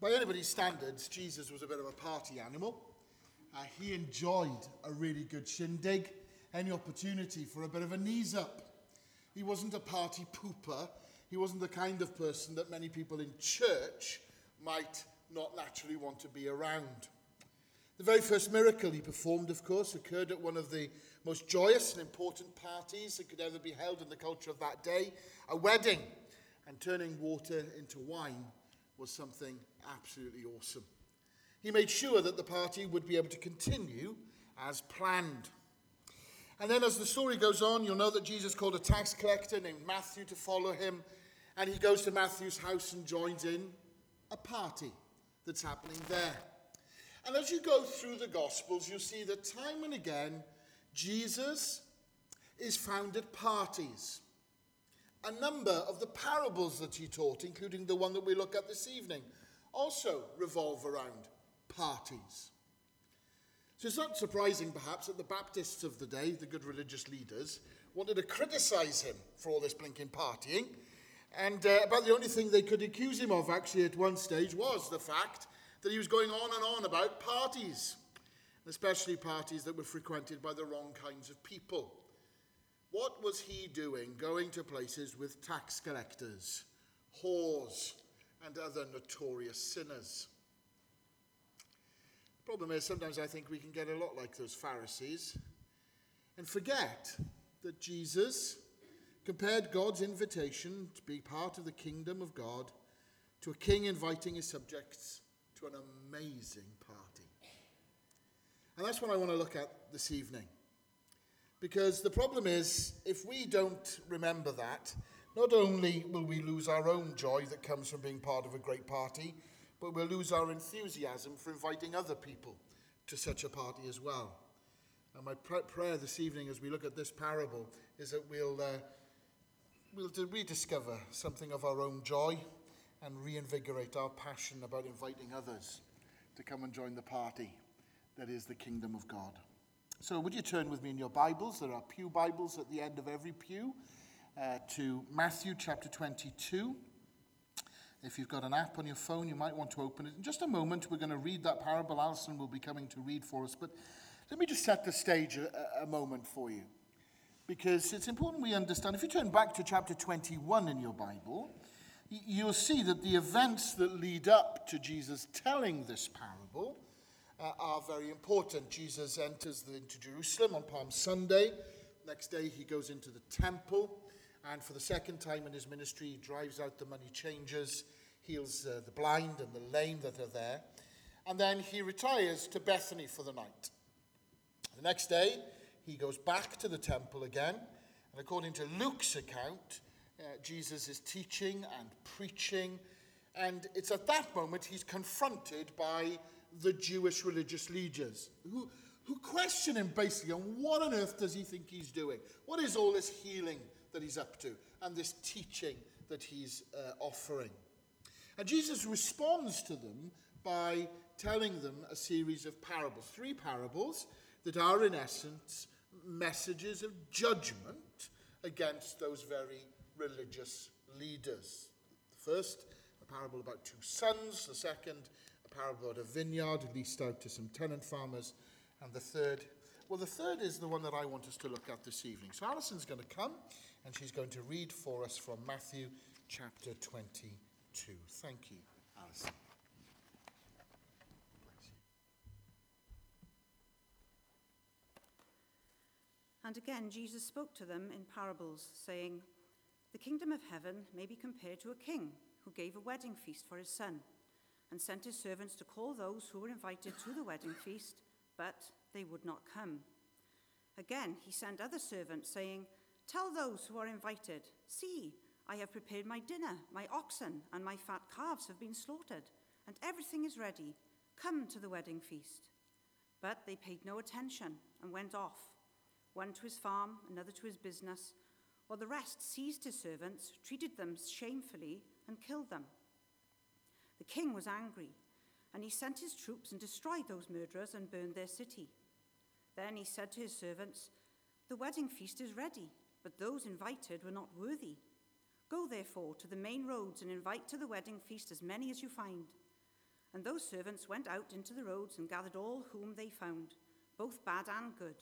By anybody's standards, Jesus was a bit of a party animal. Uh, he enjoyed a really good shindig, any opportunity for a bit of a knees up. He wasn't a party pooper. He wasn't the kind of person that many people in church might not naturally want to be around. The very first miracle he performed, of course, occurred at one of the most joyous and important parties that could ever be held in the culture of that day a wedding. And turning water into wine was something absolutely awesome. He made sure that the party would be able to continue as planned. And then, as the story goes on, you'll know that Jesus called a tax collector named Matthew to follow him. And he goes to Matthew's house and joins in a party that's happening there. And as you go through the Gospels, you'll see that time and again, Jesus is found at parties. A number of the parables that he taught, including the one that we look at this evening, also revolve around parties. So it's not surprising, perhaps, that the Baptists of the day, the good religious leaders, wanted to criticize him for all this blinking partying. And uh, about the only thing they could accuse him of, actually, at one stage, was the fact that he was going on and on about parties, especially parties that were frequented by the wrong kinds of people. What was he doing going to places with tax collectors, whores, and other notorious sinners? The problem is, sometimes I think we can get a lot like those Pharisees and forget that Jesus compared God's invitation to be part of the kingdom of God to a king inviting his subjects to an amazing party. And that's what I want to look at this evening. Because the problem is, if we don't remember that, not only will we lose our own joy that comes from being part of a great party, but we'll lose our enthusiasm for inviting other people to such a party as well. And my pr- prayer this evening as we look at this parable is that we'll, uh, we'll rediscover something of our own joy and reinvigorate our passion about inviting others to come and join the party that is the kingdom of God. So, would you turn with me in your Bibles? There are Pew Bibles at the end of every pew uh, to Matthew chapter 22. If you've got an app on your phone, you might want to open it. In just a moment, we're going to read that parable. Alison will be coming to read for us. But let me just set the stage a, a moment for you. Because it's important we understand. If you turn back to chapter 21 in your Bible, you'll see that the events that lead up to Jesus telling this parable uh, are very important. Jesus enters the, into Jerusalem on Palm Sunday. Next day, he goes into the temple. And for the second time in his ministry, he drives out the money changers, heals uh, the blind and the lame that are there. And then he retires to Bethany for the night. The next day, he goes back to the temple again. And according to Luke's account, uh, Jesus is teaching and preaching, and it's at that moment he's confronted by the Jewish religious leaders who, who question him basically on what on earth does he think he's doing? What is all this healing that he's up to and this teaching that he's uh, offering? And Jesus responds to them by telling them a series of parables, three parables that are in essence messages of judgment against those very religious leaders. The first, a parable about two sons. The second, parable about a vineyard leased out to some tenant farmers. And the third, well, the third is the one that I want us to look at this evening. So Alison's going to come and she's going to read for us from Matthew chapter 22. Thank you, Alison. And again, Jesus spoke to them in parables, saying, the kingdom of heaven may be compared to a king who gave a wedding feast for his son and sent his servants to call those who were invited to the wedding feast, but they would not come. Again, he sent other servants, saying, Tell those who are invited, See, I have prepared my dinner, my oxen and my fat calves have been slaughtered, and everything is ready. Come to the wedding feast. But they paid no attention and went off, one to his farm, another to his business while the rest seized his servants, treated them shamefully, and killed them. The king was angry, and he sent his troops and destroyed those murderers and burned their city. Then he said to his servants, The wedding feast is ready, but those invited were not worthy. Go therefore to the main roads and invite to the wedding feast as many as you find. And those servants went out into the roads and gathered all whom they found, both bad and good.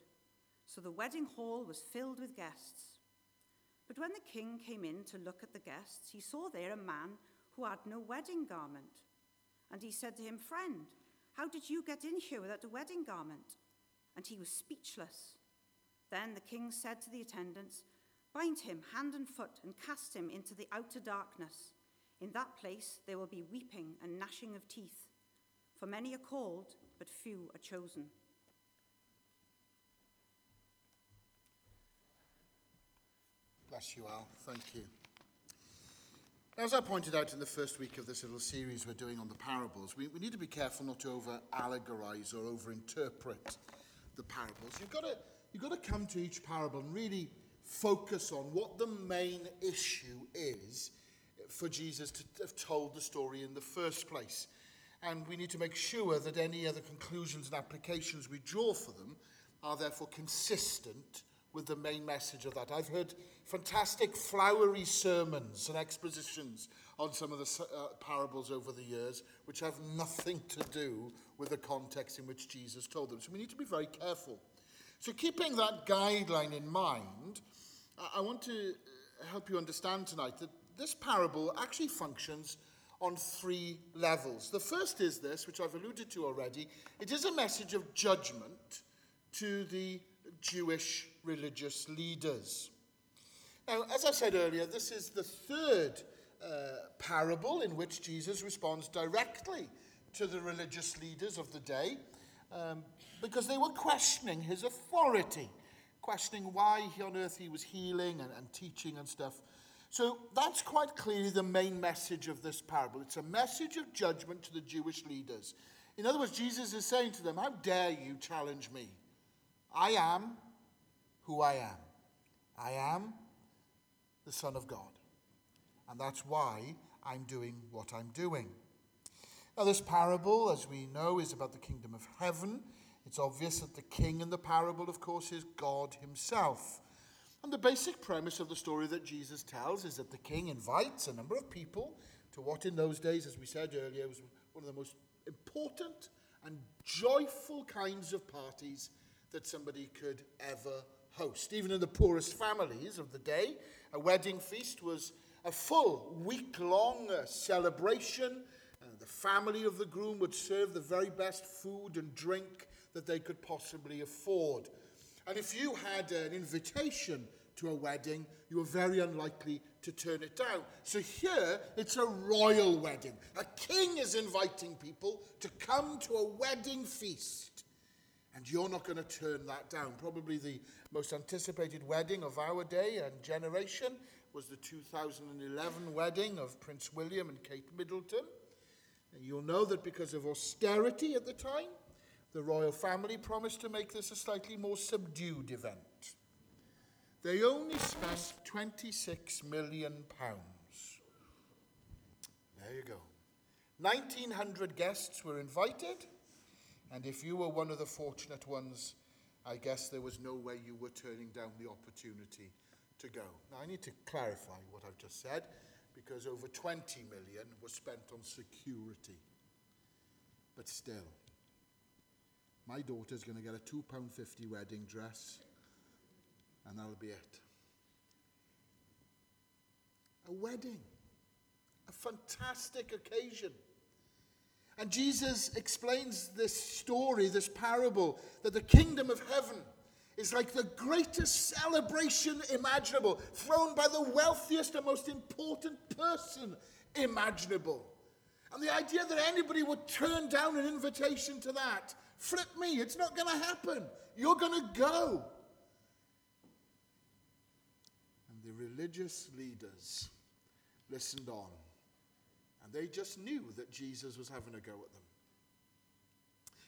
So the wedding hall was filled with guests. But when the king came in to look at the guests, he saw there a man who had no wedding garment. And he said to him, Friend, how did you get in here without a wedding garment? And he was speechless. Then the king said to the attendants, Bind him hand and foot and cast him into the outer darkness. In that place there will be weeping and gnashing of teeth, for many are called, but few are chosen. Bless you, Al. Thank you. As I pointed out in the first week of this little series we're doing on the parables, we, we need to be careful not to over allegorize or over interpret the parables. You've got, to, you've got to come to each parable and really focus on what the main issue is for Jesus to have told the story in the first place. And we need to make sure that any other conclusions and applications we draw for them are therefore consistent with the main message of that. I've heard fantastic flowery sermons and expositions on some of the uh, parables over the years, which have nothing to do with the context in which Jesus told them. So we need to be very careful. So, keeping that guideline in mind, I want to help you understand tonight that this parable actually functions on three levels. The first is this, which I've alluded to already it is a message of judgment to the Jewish religious leaders. Now, as I said earlier, this is the third uh, parable in which Jesus responds directly to the religious leaders of the day um, because they were questioning his authority, questioning why on earth he was healing and, and teaching and stuff. So that's quite clearly the main message of this parable. It's a message of judgment to the Jewish leaders. In other words, Jesus is saying to them, How dare you challenge me? I am who I am. I am the Son of God. And that's why I'm doing what I'm doing. Now, this parable, as we know, is about the kingdom of heaven. It's obvious that the king in the parable, of course, is God himself. And the basic premise of the story that Jesus tells is that the king invites a number of people to what in those days, as we said earlier, was one of the most important and joyful kinds of parties that somebody could ever host. Even in the poorest families of the day, a wedding feast was a full week long uh, celebration. Uh, the family of the groom would serve the very best food and drink that they could possibly afford. And if you had an invitation to a wedding, you were very unlikely to turn it down. So here, it's a royal wedding. A king is inviting people to come to a wedding feast. And you're not going to turn that down. Probably the most anticipated wedding of our day and generation was the 2011 wedding of Prince William and Kate Middleton. And you'll know that because of austerity at the time, the royal family promised to make this a slightly more subdued event. They only spent 26 million pounds. There you go. 1900 guests were invited, and if you were one of the fortunate ones, I guess there was no way you were turning down the opportunity to go. Now, I need to clarify what I've just said because over 20 million was spent on security. But still, my daughter's going to get a £2.50 wedding dress, and that'll be it. A wedding, a fantastic occasion. And Jesus explains this story, this parable, that the kingdom of heaven is like the greatest celebration imaginable, thrown by the wealthiest and most important person imaginable. And the idea that anybody would turn down an invitation to that, flip me, it's not going to happen. You're going to go. And the religious leaders listened on. And they just knew that Jesus was having a go at them.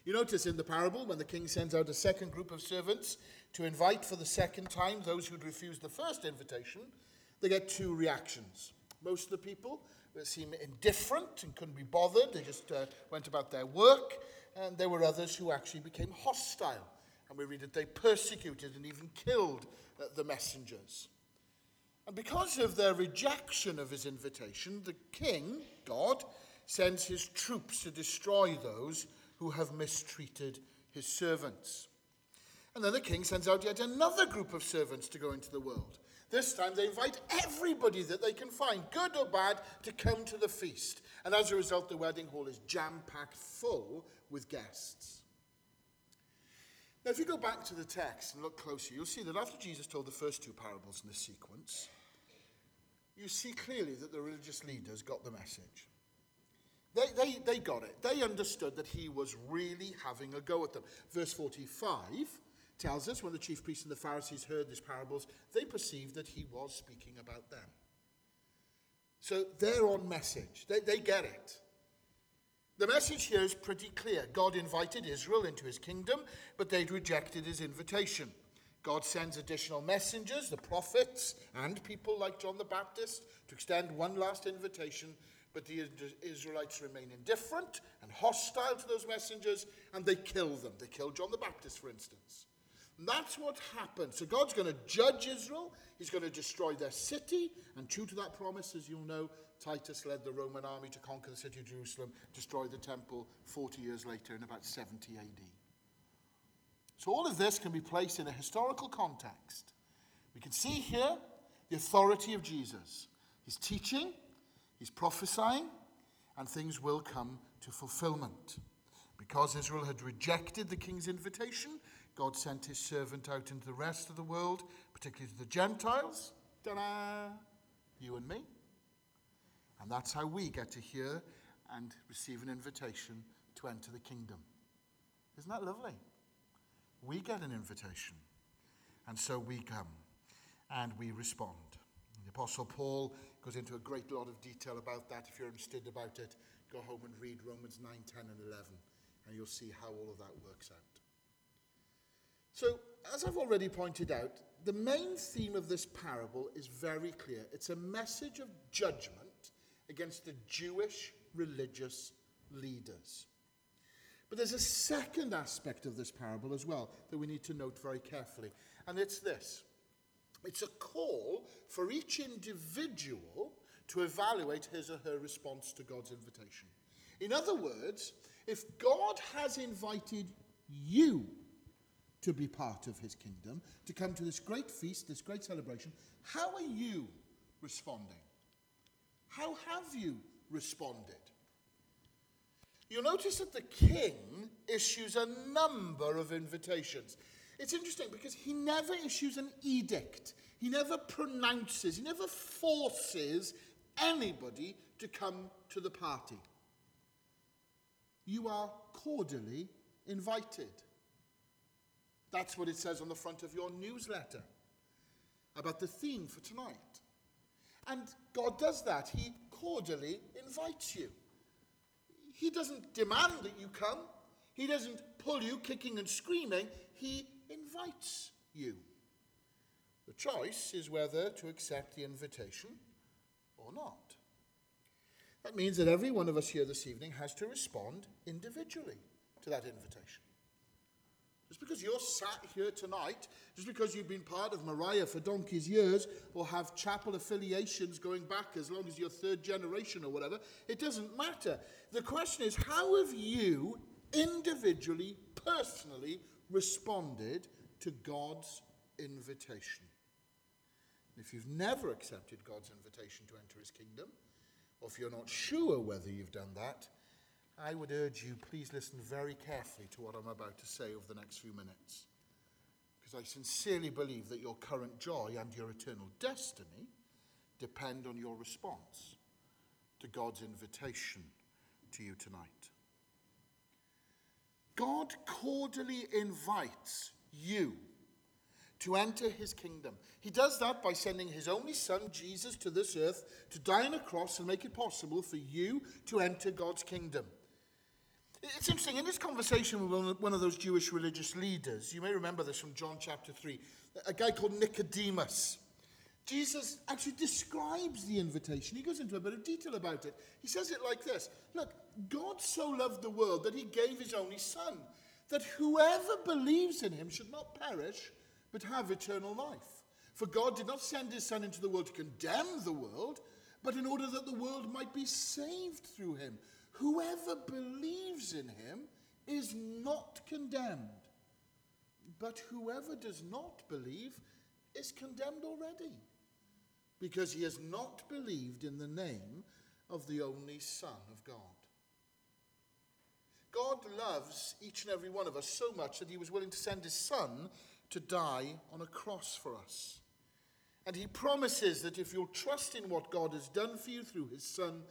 You notice in the parable, when the king sends out a second group of servants to invite for the second time those who'd refused the first invitation, they get two reactions. Most of the people seem indifferent and couldn't be bothered, they just uh, went about their work, and there were others who actually became hostile. And we read that they persecuted and even killed uh, the messengers. And because of their rejection of his invitation, the king, God, sends his troops to destroy those who have mistreated his servants. And then the king sends out yet another group of servants to go into the world. This time they invite everybody that they can find, good or bad, to come to the feast. And as a result, the wedding hall is jam packed full with guests. Now, if you go back to the text and look closer, you'll see that after Jesus told the first two parables in this sequence, you see clearly that the religious leaders got the message. They, they, they got it. They understood that he was really having a go at them. Verse 45 tells us when the chief priests and the Pharisees heard these parables, they perceived that he was speaking about them. So they're on message. They, they get it. The message here is pretty clear. God invited Israel into his kingdom, but they'd rejected his invitation. God sends additional messengers, the prophets, and people like John the Baptist to extend one last invitation, but the Israelites remain indifferent and hostile to those messengers, and they kill them. They kill John the Baptist, for instance. And that's what happened. So God's going to judge Israel. He's going to destroy their city. And true to that promise, as you'll know, Titus led the Roman army to conquer the city of Jerusalem, destroy the temple 40 years later in about 70 AD. So all of this can be placed in a historical context. We can see here the authority of Jesus. He's teaching, he's prophesying, and things will come to fulfillment. Because Israel had rejected the king's invitation, God sent his servant out into the rest of the world, particularly to the Gentiles. Ta-da! You and me. And that's how we get to hear and receive an invitation to enter the kingdom. Isn't that lovely? We get an invitation. And so we come and we respond. The Apostle Paul goes into a great lot of detail about that. If you're interested about it, go home and read Romans 9, 10, and 11, and you'll see how all of that works out. So, as I've already pointed out, the main theme of this parable is very clear. It's a message of judgment against the Jewish religious leaders. But there's a second aspect of this parable as well that we need to note very carefully, and it's this it's a call for each individual to evaluate his or her response to God's invitation. In other words, if God has invited you to be part of his kingdom, to come to this great feast, this great celebration, how are you responding? How have you responded? You'll notice that the king issues a number of invitations. It's interesting because he never issues an edict, he never pronounces, he never forces anybody to come to the party. You are cordially invited. That's what it says on the front of your newsletter about the theme for tonight. And God does that. He cordially invites you. He doesn't demand that you come, He doesn't pull you kicking and screaming. He invites you. The choice is whether to accept the invitation or not. That means that every one of us here this evening has to respond individually to that invitation. Just because you're sat here tonight, just because you've been part of Moriah for donkey's years, or have chapel affiliations going back as long as you're third generation or whatever, it doesn't matter. The question is, how have you individually, personally responded to God's invitation? If you've never accepted God's invitation to enter his kingdom, or if you're not sure whether you've done that, I would urge you, please listen very carefully to what I'm about to say over the next few minutes. Because I sincerely believe that your current joy and your eternal destiny depend on your response to God's invitation to you tonight. God cordially invites you to enter his kingdom. He does that by sending his only son, Jesus, to this earth to die on a cross and make it possible for you to enter God's kingdom. It's interesting, in this conversation with one of those Jewish religious leaders, you may remember this from John chapter 3, a guy called Nicodemus. Jesus actually describes the invitation. He goes into a bit of detail about it. He says it like this Look, God so loved the world that he gave his only Son, that whoever believes in him should not perish, but have eternal life. For God did not send his Son into the world to condemn the world, but in order that the world might be saved through him. Whoever believes in him is not condemned. But whoever does not believe is condemned already, because he has not believed in the name of the only Son of God. God loves each and every one of us so much that he was willing to send his Son to die on a cross for us. And he promises that if you'll trust in what God has done for you through his Son,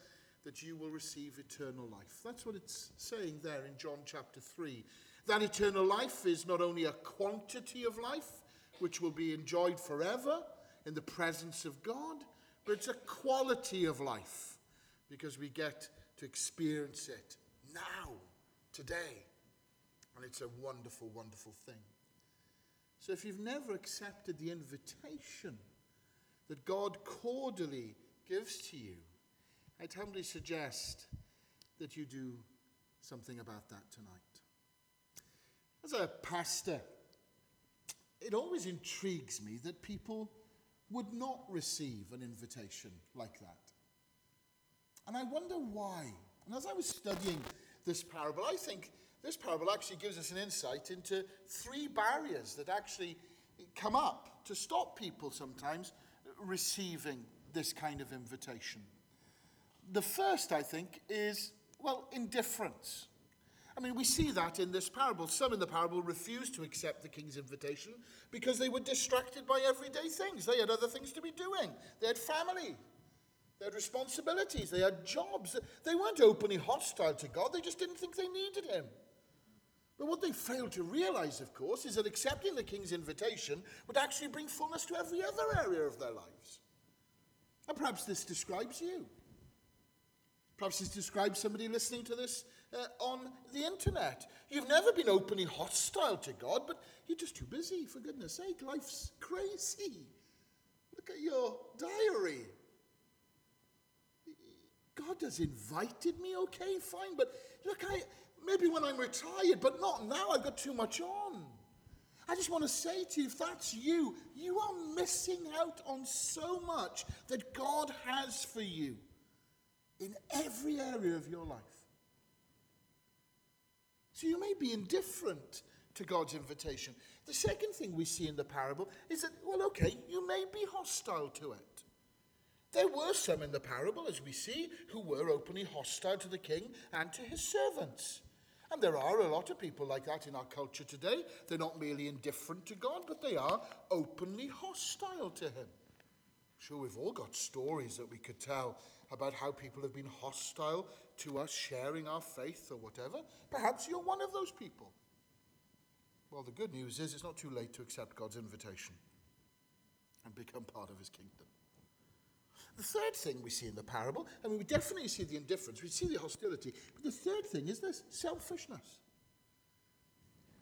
that you will receive eternal life. That's what it's saying there in John chapter 3. That eternal life is not only a quantity of life, which will be enjoyed forever in the presence of God, but it's a quality of life because we get to experience it now, today. And it's a wonderful, wonderful thing. So if you've never accepted the invitation that God cordially gives to you, I'd humbly suggest that you do something about that tonight. As a pastor, it always intrigues me that people would not receive an invitation like that. And I wonder why. And as I was studying this parable, I think this parable actually gives us an insight into three barriers that actually come up to stop people sometimes receiving this kind of invitation. The first, I think, is, well, indifference. I mean, we see that in this parable. Some in the parable refused to accept the king's invitation because they were distracted by everyday things. They had other things to be doing, they had family, they had responsibilities, they had jobs. They weren't openly hostile to God, they just didn't think they needed Him. But what they failed to realize, of course, is that accepting the king's invitation would actually bring fullness to every other area of their lives. And perhaps this describes you. Perhaps this described somebody listening to this uh, on the internet. You've never been openly hostile to God, but you're just too busy, for goodness sake. Life's crazy. Look at your diary. God has invited me, okay, fine, but look, I maybe when I'm retired, but not now. I've got too much on. I just want to say to you, if that's you, you are missing out on so much that God has for you in every area of your life. So you may be indifferent to God's invitation. The second thing we see in the parable is that, well, okay, you may be hostile to it. There were some in the parable, as we see, who were openly hostile to the king and to his servants. And there are a lot of people like that in our culture today. They're not merely indifferent to God, but they are openly hostile to him. Sure, we've all got stories that we could tell about how people have been hostile to us sharing our faith or whatever. Perhaps you're one of those people. Well, the good news is it's not too late to accept God's invitation and become part of his kingdom. The third thing we see in the parable, I mean, we definitely see the indifference, we see the hostility, but the third thing is this selfishness.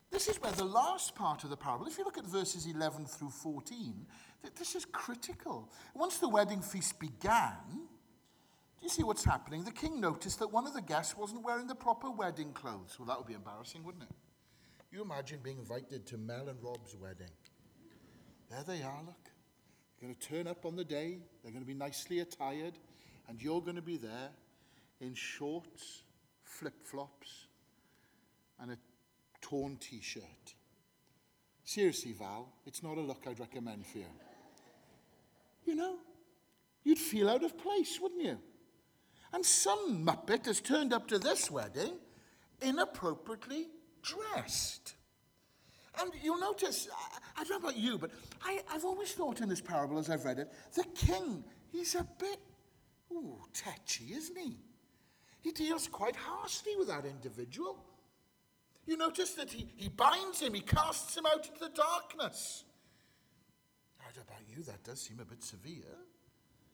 This is where the last part of the parable, if you look at verses 11 through 14, this is critical. Once the wedding feast began, do you see what's happening? The king noticed that one of the guests wasn't wearing the proper wedding clothes. Well, that would be embarrassing, wouldn't it? You imagine being invited to Mel and Rob's wedding. There they are, look. They're going to turn up on the day, they're going to be nicely attired, and you're going to be there in shorts, flip flops, and a torn t shirt. Seriously, Val, it's not a look I'd recommend for you. You know, you'd feel out of place, wouldn't you? And some muppet has turned up to this wedding inappropriately dressed. And you'll notice, I, I don't know about you, but I, I've always thought in this parable as I've read it, the king, he's a bit, ooh, tetchy, isn't he? He deals quite harshly with that individual. You notice that he, he binds him, he casts him out into the darkness. I don't know about you, that does seem a bit severe.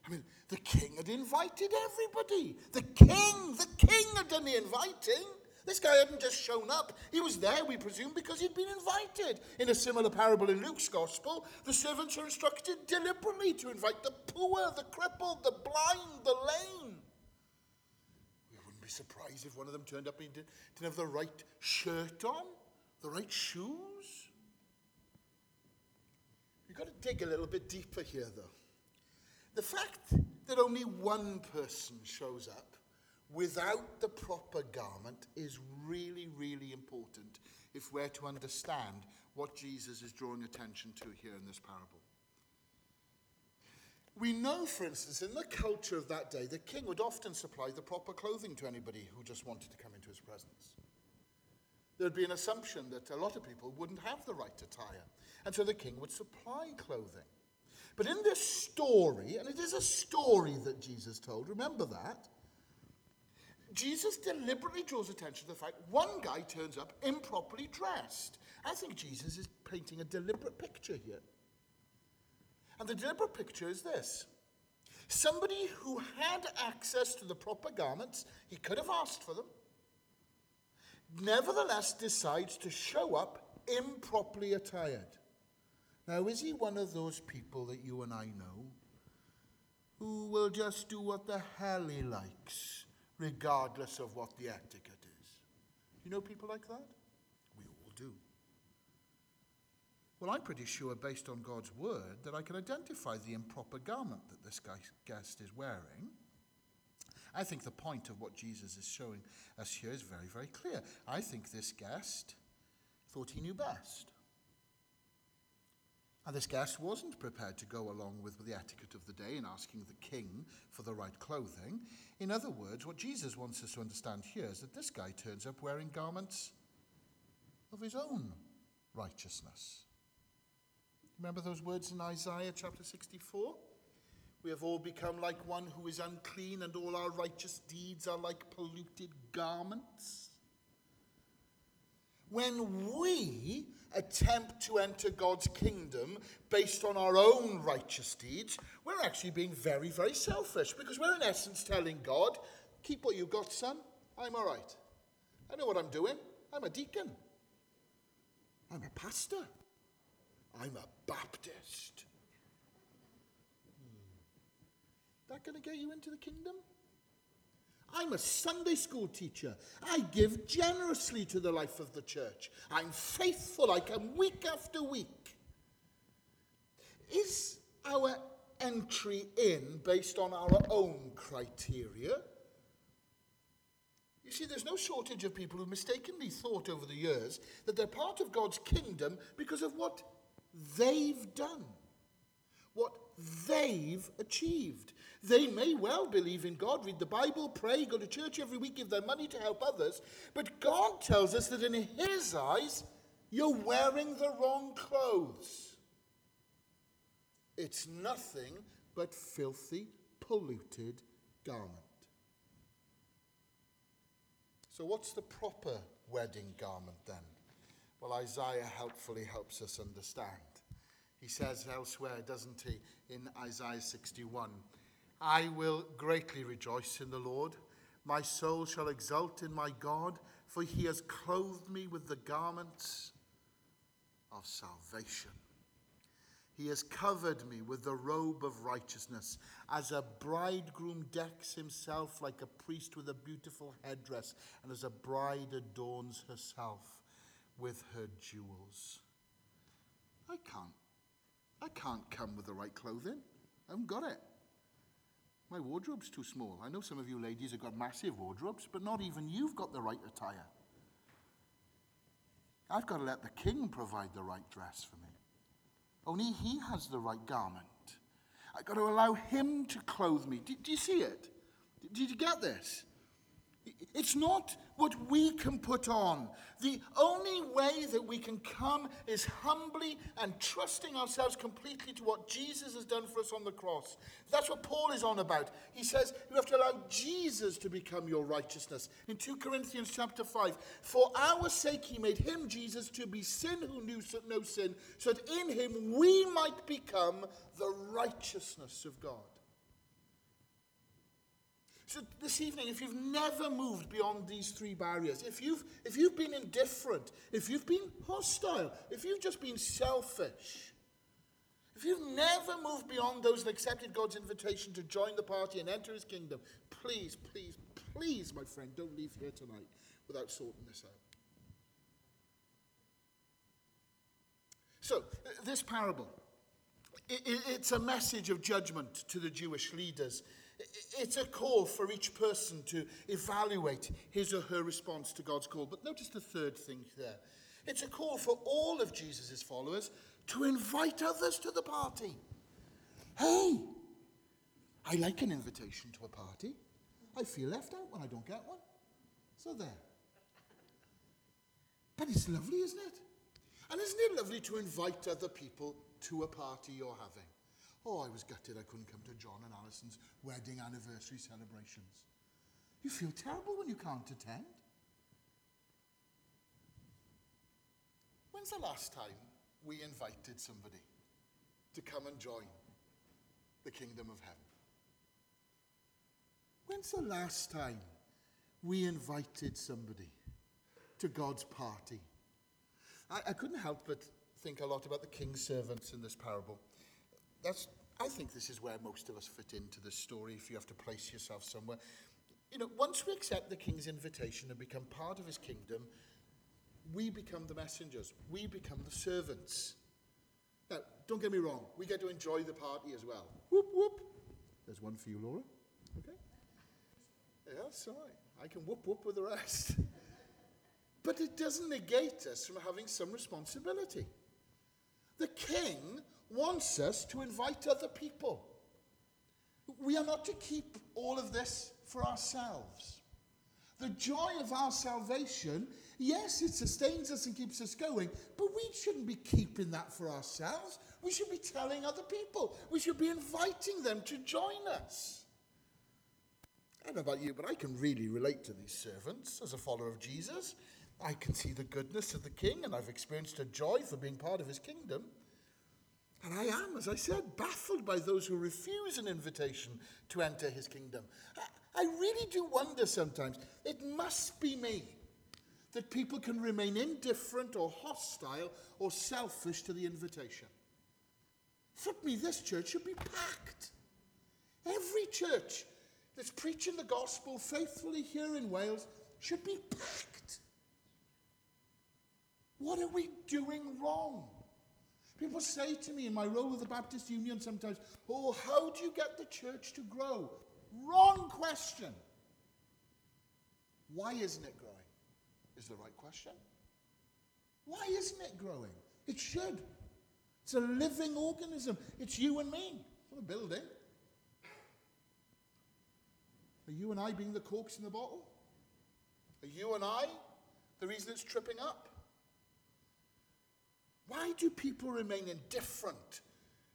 I mean, the king had invited everybody. The king, the king had done the inviting. This guy hadn't just shown up. He was there, we presume, because he'd been invited. In a similar parable in Luke's gospel, the servants are instructed deliberately to invite the poor, the crippled, the blind, the lame. We wouldn't be surprised if one of them turned up and didn't have the right shirt on, the right shoes. You've got to dig a little bit deeper here, though. The fact that only one person shows up without the proper garment is really, really important if we're to understand what Jesus is drawing attention to here in this parable. We know, for instance, in the culture of that day, the king would often supply the proper clothing to anybody who just wanted to come into his presence. There would be an assumption that a lot of people wouldn't have the right attire, and so the king would supply clothing. But in this story, and it is a story that Jesus told, remember that, Jesus deliberately draws attention to the fact one guy turns up improperly dressed. I think Jesus is painting a deliberate picture here. And the deliberate picture is this somebody who had access to the proper garments, he could have asked for them, nevertheless decides to show up improperly attired. Now, is he one of those people that you and I know who will just do what the hell he likes, regardless of what the etiquette is? You know people like that? We all do. Well, I'm pretty sure, based on God's word, that I can identify the improper garment that this guest is wearing. I think the point of what Jesus is showing us here is very, very clear. I think this guest thought he knew best. And this guest wasn't prepared to go along with the etiquette of the day in asking the king for the right clothing. In other words, what Jesus wants us to understand here is that this guy turns up wearing garments of his own righteousness. Remember those words in Isaiah chapter 64? We have all become like one who is unclean, and all our righteous deeds are like polluted garments. When we attempt to enter God's kingdom based on our own righteous deeds, we're actually being very, very selfish because we're in essence telling God, keep what you've got, son. I'm all right. I know what I'm doing. I'm a deacon. I'm a pastor. I'm a Baptist. Hmm. That going to get you into the kingdom? I'm a Sunday school teacher. I give generously to the life of the church. I'm faithful. I come week after week. Is our entry in based on our own criteria? You see, there's no shortage of people who mistakenly thought over the years that they're part of God's kingdom because of what they've done, what they've achieved. They may well believe in God, read the Bible, pray, go to church every week, give their money to help others, but God tells us that in His eyes, you're wearing the wrong clothes. It's nothing but filthy, polluted garment. So, what's the proper wedding garment then? Well, Isaiah helpfully helps us understand. He says elsewhere, doesn't he, in Isaiah 61 I will greatly rejoice in the Lord. My soul shall exult in my God, for he has clothed me with the garments of salvation. He has covered me with the robe of righteousness, as a bridegroom decks himself like a priest with a beautiful headdress, and as a bride adorns herself with her jewels. I can't. I can't come with the right clothing. I haven't got it. My wardrobe's too small. I know some of you ladies have got massive wardrobes, but not even you've got the right attire. I've got to let the king provide the right dress for me. Only he has the right garment. I've got to allow him to clothe me. Do, do you see it? Did you get this? It's not what we can put on. The only way that we can come is humbly and trusting ourselves completely to what Jesus has done for us on the cross. That's what Paul is on about. He says you have to allow Jesus to become your righteousness. In 2 Corinthians chapter 5, for our sake he made him, Jesus, to be sin who knew no sin, so that in him we might become the righteousness of God. So this evening, if you've never moved beyond these three barriers, if you've, if you've been indifferent, if you've been hostile, if you've just been selfish, if you've never moved beyond those and accepted God's invitation to join the party and enter his kingdom, please, please, please, my friend, don't leave here tonight without sorting this out. So, this parable, it, it's a message of judgment to the Jewish leaders It's a call for each person to evaluate his or her response to God's call. But notice the third thing there. It's a call for all of Jesus' followers to invite others to the party. Hey, I like an invitation to a party. I feel left out when I don't get one. So there. But it's lovely, isn't it? And isn't it lovely to invite other people to a party you're having? Oh, I was gutted I couldn't come to John and Alison's wedding anniversary celebrations. You feel terrible when you can't attend. When's the last time we invited somebody to come and join the kingdom of heaven? When's the last time we invited somebody to God's party? I, I couldn't help but think a lot about the king's servants in this parable. That's, I think this is where most of us fit into the story if you have to place yourself somewhere. You know, once we accept the king's invitation and become part of his kingdom, we become the messengers. We become the servants. Now, don't get me wrong, we get to enjoy the party as well. Whoop, whoop. There's one for you, Laura. Okay? Yeah, right. I can whoop, whoop with the rest. but it doesn't negate us from having some responsibility. The king wants us to invite other people. We are not to keep all of this for ourselves. The joy of our salvation, yes, it sustains us and keeps us going, but we shouldn't be keeping that for ourselves. We should be telling other people. We should be inviting them to join us. I don't know about you, but I can really relate to these servants as a follower of Jesus. I can see the goodness of the king, and I've experienced a joy for being part of his kingdom. And I am, as I said, baffled by those who refuse an invitation to enter his kingdom. I, I really do wonder sometimes, it must be me that people can remain indifferent or hostile or selfish to the invitation. For me, this church should be packed. Every church that's preaching the gospel faithfully here in Wales should be packed. What are we doing wrong? People say to me in my role with the Baptist Union sometimes, Oh, how do you get the church to grow? Wrong question. Why isn't it growing? Is the right question. Why isn't it growing? It should. It's a living organism. It's you and me. It's not a building. Are you and I being the corks in the bottle? Are you and I the reason it's tripping up? Why do people remain indifferent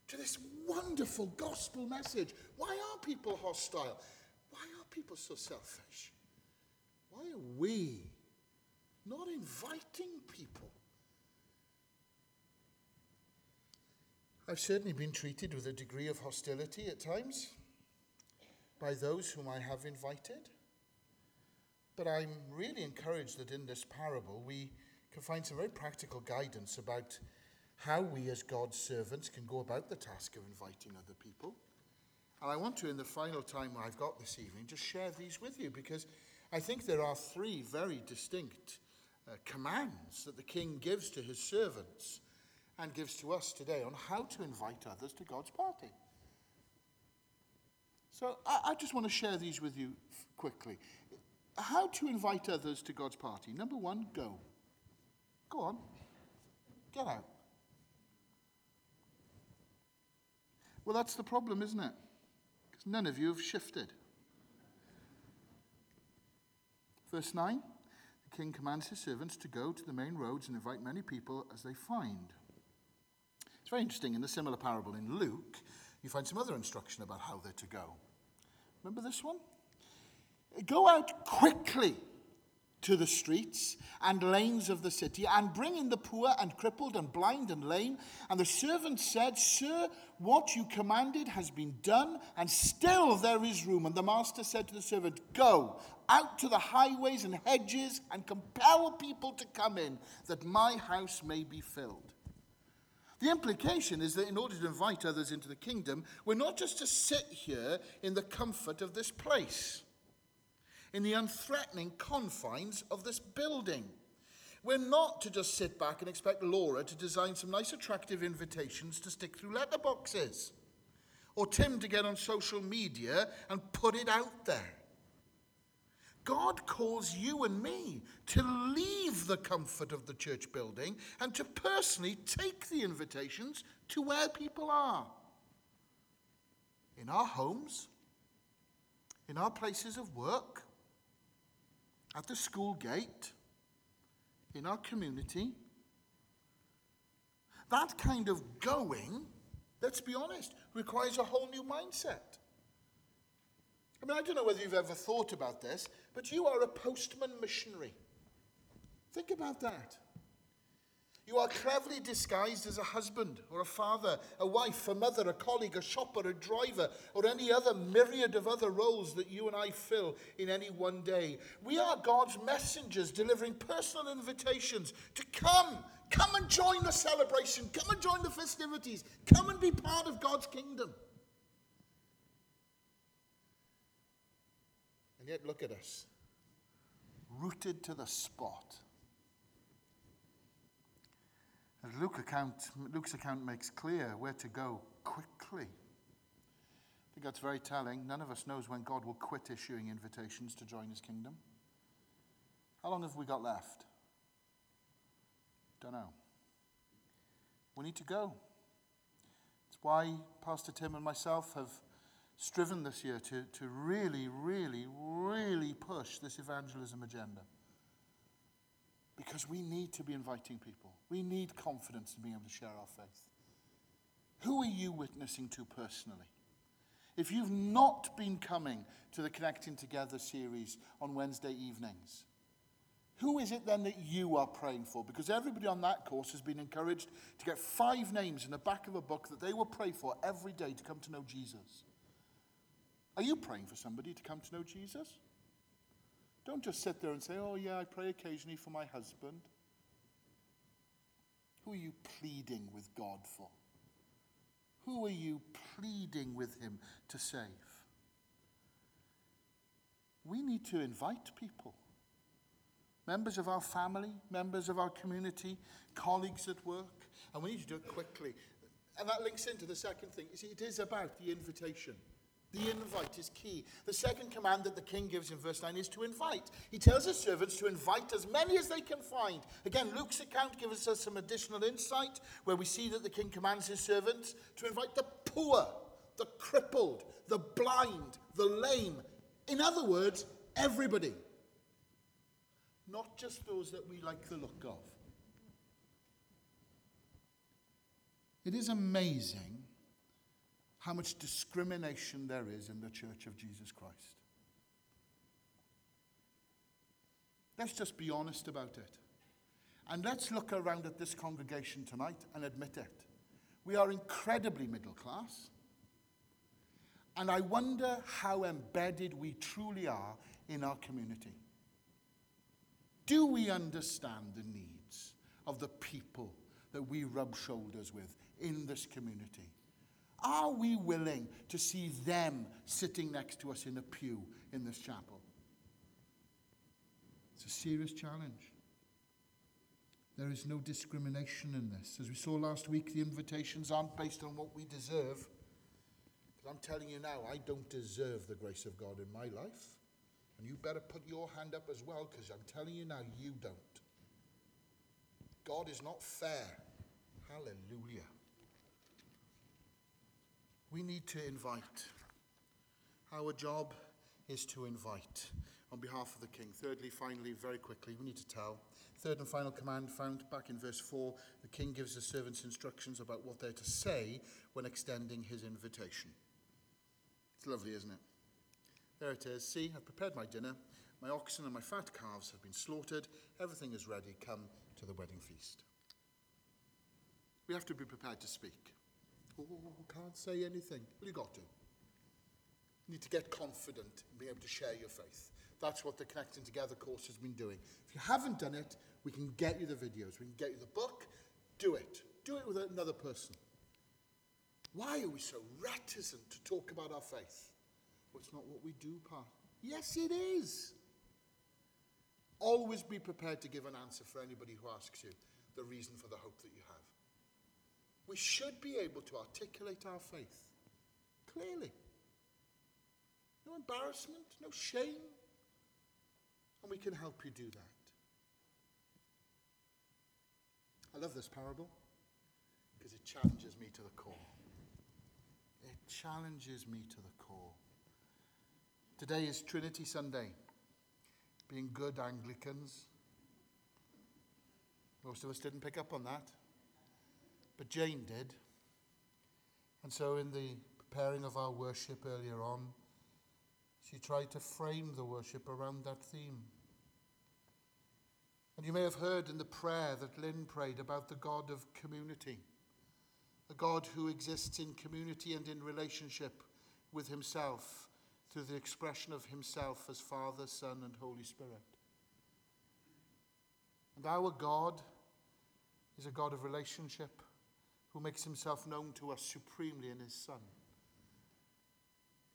to this wonderful gospel message? Why are people hostile? Why are people so selfish? Why are we not inviting people? I've certainly been treated with a degree of hostility at times by those whom I have invited. But I'm really encouraged that in this parable we can find some very practical guidance about how we as God's servants can go about the task of inviting other people. And I want to, in the final time I've got this evening, just share these with you because I think there are three very distinct uh, commands that the king gives to his servants and gives to us today on how to invite others to God's party. So I, I just want to share these with you f- quickly. How to invite others to God's party. Number one, go. Go on. Get out. Well, that's the problem, isn't it? Because none of you have shifted. Verse 9 The king commands his servants to go to the main roads and invite many people as they find. It's very interesting. In the similar parable in Luke, you find some other instruction about how they're to go. Remember this one? Go out quickly to the streets and lanes of the city and bring in the poor and crippled and blind and lame. And the servant said, Sir, what you commanded has been done, and still there is room. And the master said to the servant, Go out to the highways and hedges and compel people to come in, that my house may be filled. The implication is that in order to invite others into the kingdom, we're not just to sit here in the comfort of this place in the unthreatening confines of this building. We're not to just sit back and expect Laura to design some nice, attractive invitations to stick through letterboxes or Tim to get on social media and put it out there. God calls you and me to leave the comfort of the church building and to personally take the invitations to where people are. In our homes, in our places of work, at the school gate, in our community. That kind of going, let's be honest, requires a whole new mindset. I mean, I don't know whether you've ever thought about this, but you are a postman missionary. Think about that. You are cleverly disguised as a husband or a father, a wife, a mother, a colleague, a shopper, a driver, or any other myriad of other roles that you and I fill in any one day. We are God's messengers delivering personal invitations to come. Come and join the celebration. Come and join the festivities. Come and be part of God's kingdom. And yet, look at us rooted to the spot Luke account, Luke's account makes clear where to go quickly. I think that's very telling. None of us knows when God will quit issuing invitations to join his kingdom. How long have we got left? Don't know. We need to go. It's why Pastor Tim and myself have striven this year to, to really, really, really push this evangelism agenda. Because we need to be inviting people. We need confidence in being able to share our faith. Who are you witnessing to personally? If you've not been coming to the Connecting Together series on Wednesday evenings, who is it then that you are praying for? Because everybody on that course has been encouraged to get five names in the back of a book that they will pray for every day to come to know Jesus. Are you praying for somebody to come to know Jesus? Don't just sit there and say, oh, yeah, I pray occasionally for my husband. Who are you pleading with God for? Who are you pleading with Him to save? We need to invite people. Members of our family, members of our community, colleagues at work, and we need to do it quickly. And that links into the second thing. See, it is about the invitation. The invite is key. The second command that the king gives in verse 9 is to invite. He tells his servants to invite as many as they can find. Again, Luke's account gives us some additional insight where we see that the king commands his servants to invite the poor, the crippled, the blind, the lame. In other words, everybody. Not just those that we like the look of. It is amazing how much discrimination there is in the Church of Jesus Christ. Let's just be honest about it. And let's look around at this congregation tonight and admit it. We are incredibly middle class. And I wonder how embedded we truly are in our community. Do we understand the needs of the people that we rub shoulders with in this community? Are we willing to see them sitting next to us in a pew in this chapel? It's a serious challenge. There is no discrimination in this. As we saw last week, the invitations aren't based on what we deserve. But I'm telling you now, I don't deserve the grace of God in my life. And you better put your hand up as well, because I'm telling you now, you don't. God is not fair. Hallelujah. We need to invite. Our job is to invite on behalf of the king. Thirdly, finally, very quickly, we need to tell. Third and final command found back in verse 4 the king gives the servants instructions about what they're to say when extending his invitation. It's lovely, isn't it? There it is. See, I've prepared my dinner. My oxen and my fat calves have been slaughtered. Everything is ready. Come to the wedding feast. We have to be prepared to speak. Oh, can't say anything. Well, you got to. You need to get confident and be able to share your faith. That's what the Connecting Together course has been doing. If you haven't done it, we can get you the videos. We can get you the book. Do it. Do it with another person. Why are we so reticent to talk about our faith? Well, it's not what we do, Pa. Yes, it is. Always be prepared to give an answer for anybody who asks you the reason for the hope that you have. We should be able to articulate our faith Clearly. No embarrassment, no shame. And we can help you do that. I love this parable because it challenges me to the core. It challenges me to the core. Today is Trinity Sunday. Being good Anglicans, most of us didn't pick up on that, but Jane did. And so, in the preparing of our worship earlier on, she tried to frame the worship around that theme. And you may have heard in the prayer that Lynn prayed about the God of community, a God who exists in community and in relationship with himself through the expression of himself as Father, Son, and Holy Spirit. And our God is a God of relationship who makes himself known to us supremely in his Son.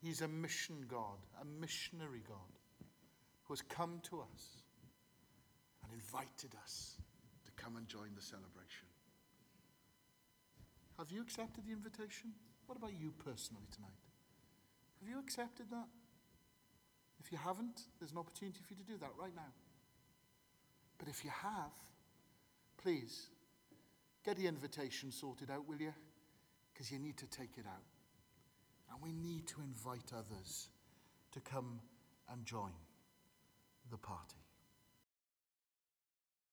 He's a mission God, a missionary God, who has come to us and invited us to come and join the celebration. Have you accepted the invitation? What about you personally tonight? Have you accepted that? If you haven't, there's an opportunity for you to do that right now. But if you have, please get the invitation sorted out, will you? Because you need to take it out. And we need to invite others to come and join the party.